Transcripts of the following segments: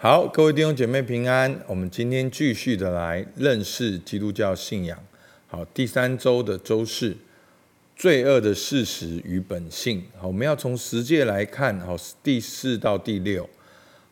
好，各位弟兄姐妹平安。我们今天继续的来认识基督教信仰。好，第三周的周四，罪恶的事实与本性。好，我们要从十诫来看。好，第四到第六。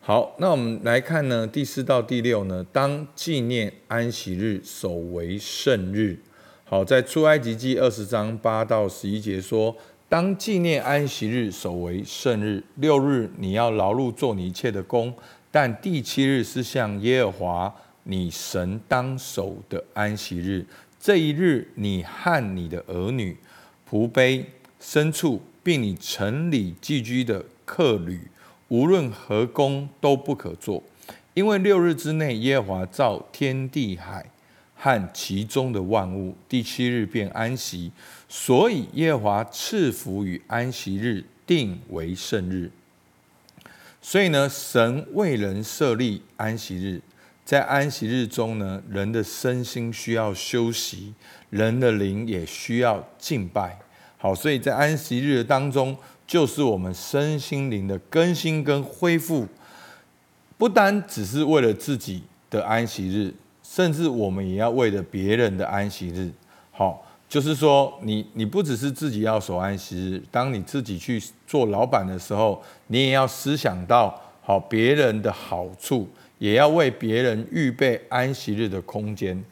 好，那我们来看呢，第四到第六呢，当纪念安息日，守为圣日。好，在出埃及记二十章八到十一节说。当纪念安息日，守为圣日。六日你要劳碌做你一切的工，但第七日是向耶和华你神当守的安息日。这一日，你和你的儿女、仆婢、牲畜，并你城里寄居的客旅，无论何工都不可做，因为六日之内，耶和华造天地海和其中的万物，第七日便安息。所以耶和华赐福与安息日，定为圣日。所以呢，神为人设立安息日，在安息日中呢，人的身心需要休息，人的灵也需要敬拜。好，所以在安息日当中，就是我们身心灵的更新跟恢复，不单只是为了自己的安息日，甚至我们也要为了别人的安息日。好。就是说你，你不只是自己要守安息日，当你自己去做老板的时候，你也要思想到好别人的好处，也要为别人预备安息日的空间。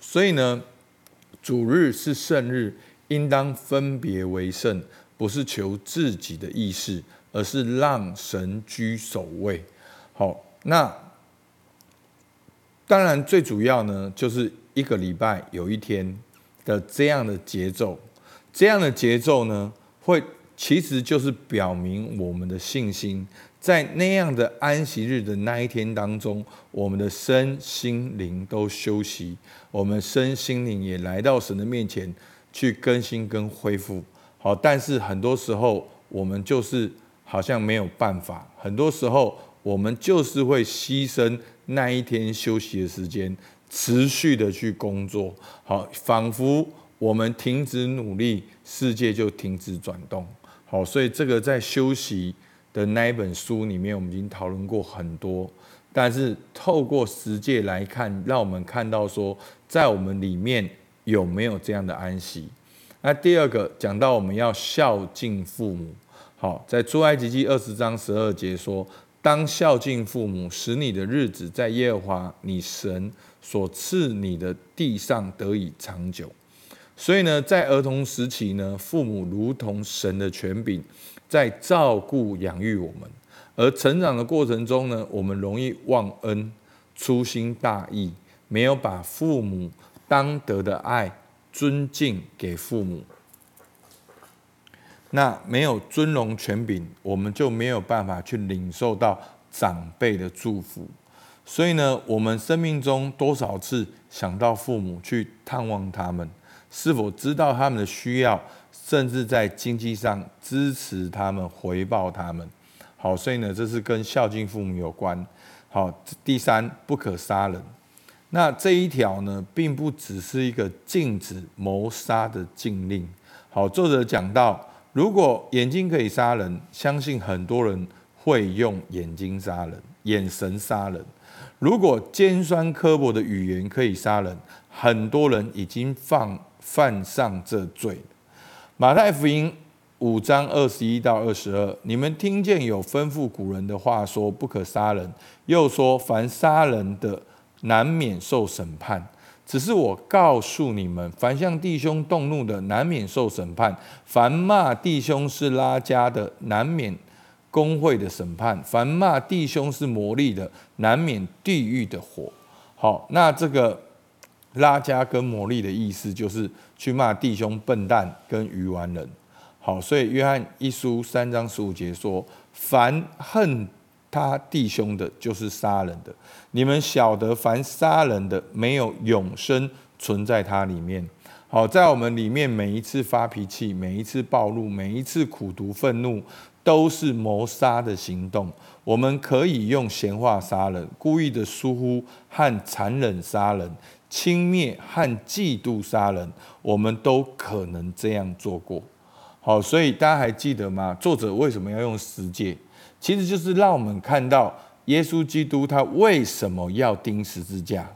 所以呢，主日是圣日，应当分别为圣，不是求自己的意思，而是让神居首位。好，那当然最主要呢，就是一个礼拜有一天。的这样的节奏，这样的节奏呢，会其实就是表明我们的信心，在那样的安息日的那一天当中，我们的身心灵都休息，我们身心灵也来到神的面前去更新跟恢复。好，但是很多时候我们就是好像没有办法，很多时候我们就是会牺牲那一天休息的时间。持续的去工作，好，仿佛我们停止努力，世界就停止转动。好，所以这个在休息的那一本书里面，我们已经讨论过很多。但是透过实践来看，让我们看到说，在我们里面有没有这样的安息。那第二个讲到我们要孝敬父母。好，在出埃及记二十章十二节说，当孝敬父母，使你的日子在耶和华你神。所赐你的地上得以长久，所以呢，在儿童时期呢，父母如同神的权柄，在照顾养育我们；而成长的过程中呢，我们容易忘恩、粗心大意，没有把父母当得的爱、尊敬给父母。那没有尊荣权柄，我们就没有办法去领受到长辈的祝福。所以呢，我们生命中多少次想到父母去探望他们，是否知道他们的需要，甚至在经济上支持他们、回报他们？好，所以呢，这是跟孝敬父母有关。好，第三，不可杀人。那这一条呢，并不只是一个禁止谋杀的禁令。好，作者讲到，如果眼睛可以杀人，相信很多人会用眼睛杀人、眼神杀人。如果尖酸刻薄的语言可以杀人，很多人已经犯犯上这罪。马太福音五章二十一到二十二，你们听见有吩咐古人的话说不可杀人，又说凡杀人的难免受审判。只是我告诉你们，凡向弟兄动怒的难免受审判；凡骂弟兄是拉加的难免。工会的审判，凡骂弟兄是魔力的，难免地狱的火。好，那这个拉加跟魔力的意思，就是去骂弟兄笨蛋跟愚顽人。好，所以约翰一书三章十五节说：凡恨他弟兄的，就是杀人的。你们晓得，凡杀人的，没有永生存在他里面。好，在我们里面，每一次发脾气，每一次暴怒，每一次苦毒愤怒。都是谋杀的行动。我们可以用闲话杀人，故意的疏忽和残忍杀人，轻蔑和嫉妒杀人，我们都可能这样做过。好所以大家还记得吗？作者为什么要用十诫？其实就是让我们看到耶稣基督他为什么要钉十字架？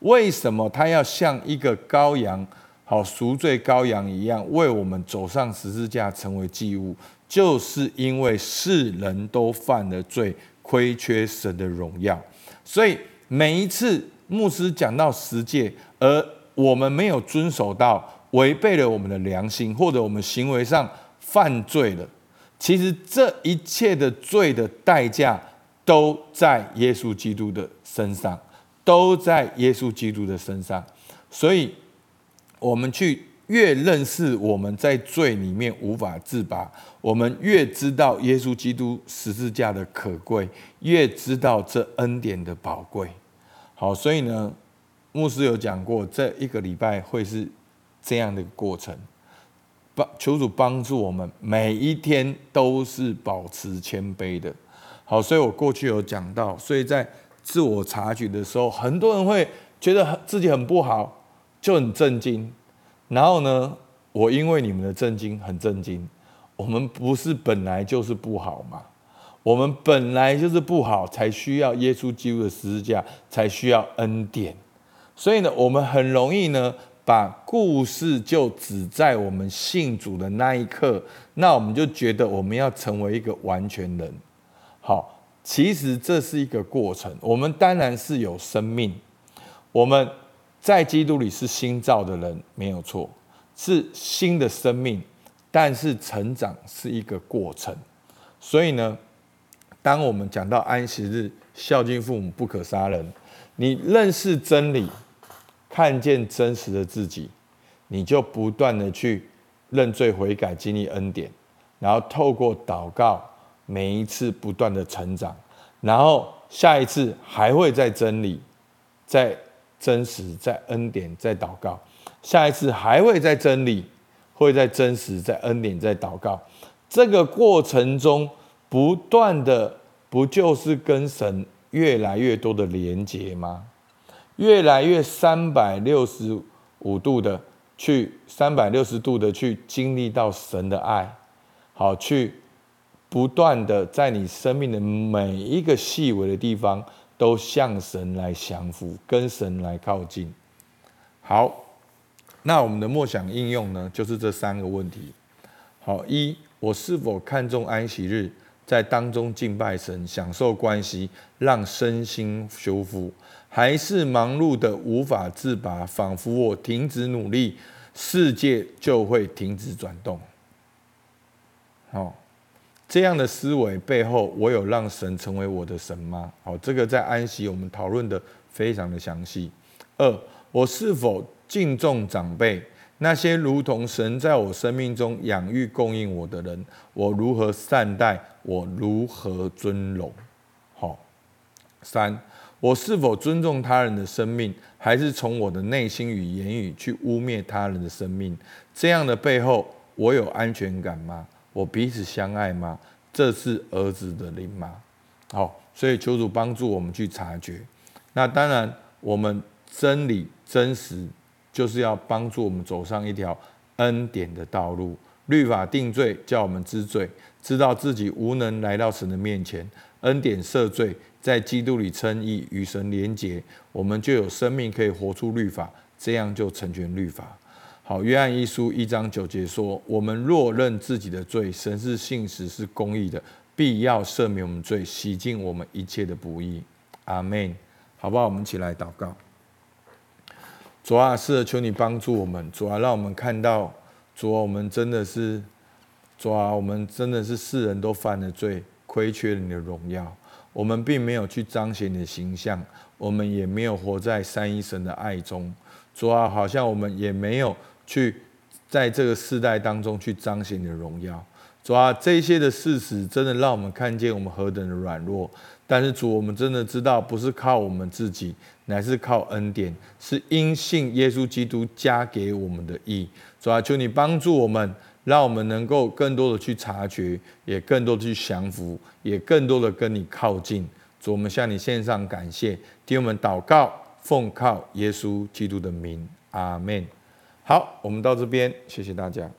为什么他要像一个羔羊，好赎罪羔羊一样，为我们走上十字架成为祭物？就是因为世人都犯了罪，亏缺神的荣耀。所以每一次牧师讲到十诫，而我们没有遵守到，违背了我们的良心，或者我们行为上犯罪了，其实这一切的罪的代价都在耶稣基督的身上，都在耶稣基督的身上。所以，我们去。越认识我们在罪里面无法自拔，我们越知道耶稣基督十字架的可贵，越知道这恩典的宝贵。好，所以呢，牧师有讲过，这一个礼拜会是这样的过程。帮求主帮助我们，每一天都是保持谦卑的。好，所以我过去有讲到，所以在自我察觉的时候，很多人会觉得自己很不好，就很震惊。然后呢，我因为你们的震惊很震惊。我们不是本来就是不好吗？我们本来就是不好，才需要耶稣基督的十字架，才需要恩典。所以呢，我们很容易呢，把故事就只在我们信主的那一刻，那我们就觉得我们要成为一个完全人。好，其实这是一个过程。我们当然是有生命，我们。在基督里是新造的人，没有错，是新的生命。但是成长是一个过程，所以呢，当我们讲到安息日，孝敬父母，不可杀人，你认识真理，看见真实的自己，你就不断的去认罪悔改，经历恩典，然后透过祷告，每一次不断的成长，然后下一次还会在真理，在。真实在恩典，在祷告，下一次还会在真理，会在真实，在恩典，在祷告。这个过程中，不断的，不就是跟神越来越多的连接吗？越来越三百六十五度的去，三百六十度的去经历到神的爱，好，去不断的在你生命的每一个细微的地方。都向神来降服，跟神来靠近。好，那我们的默想应用呢，就是这三个问题。好，一，我是否看重安息日，在当中敬拜神，享受关系，让身心修复，还是忙碌的无法自拔，仿佛我停止努力，世界就会停止转动？好。这样的思维背后，我有让神成为我的神吗？好，这个在安息我们讨论的非常的详细。二，我是否敬重长辈？那些如同神在我生命中养育供应我的人，我如何善待？我如何尊荣？好。三，我是否尊重他人的生命，还是从我的内心与言语去污蔑他人的生命？这样的背后，我有安全感吗？我彼此相爱吗？这是儿子的灵吗？好，所以求主帮助我们去察觉。那当然，我们真理真实就是要帮助我们走上一条恩典的道路。律法定罪，叫我们知罪，知道自己无能来到神的面前。恩典赦罪，在基督里称义，与神连结，我们就有生命可以活出律法，这样就成全律法。好，约翰一书一章九节说：“我们若认自己的罪，神是信实是公义的，必要赦免我们罪，洗净我们一切的不义。”阿门。好不好？我们一起来祷告。主啊，是，求你帮助我们。主啊，让我们看到，主啊，我们真的是，主啊，我们真的是世人都犯了罪，亏缺了你的荣耀。我们并没有去彰显你的形象，我们也没有活在三一神的爱中。主啊，好像我们也没有。去在这个世代当中去彰显你的荣耀，主啊，这些的事实真的让我们看见我们何等的软弱。但是主，我们真的知道，不是靠我们自己，乃是靠恩典，是因信耶稣基督加给我们的义。主啊，求你帮助我们，让我们能够更多的去察觉，也更多的去降服，也更多的跟你靠近。主，我们向你献上感谢，听我们祷告，奉靠耶稣基督的名，阿门。好，我们到这边，谢谢大家。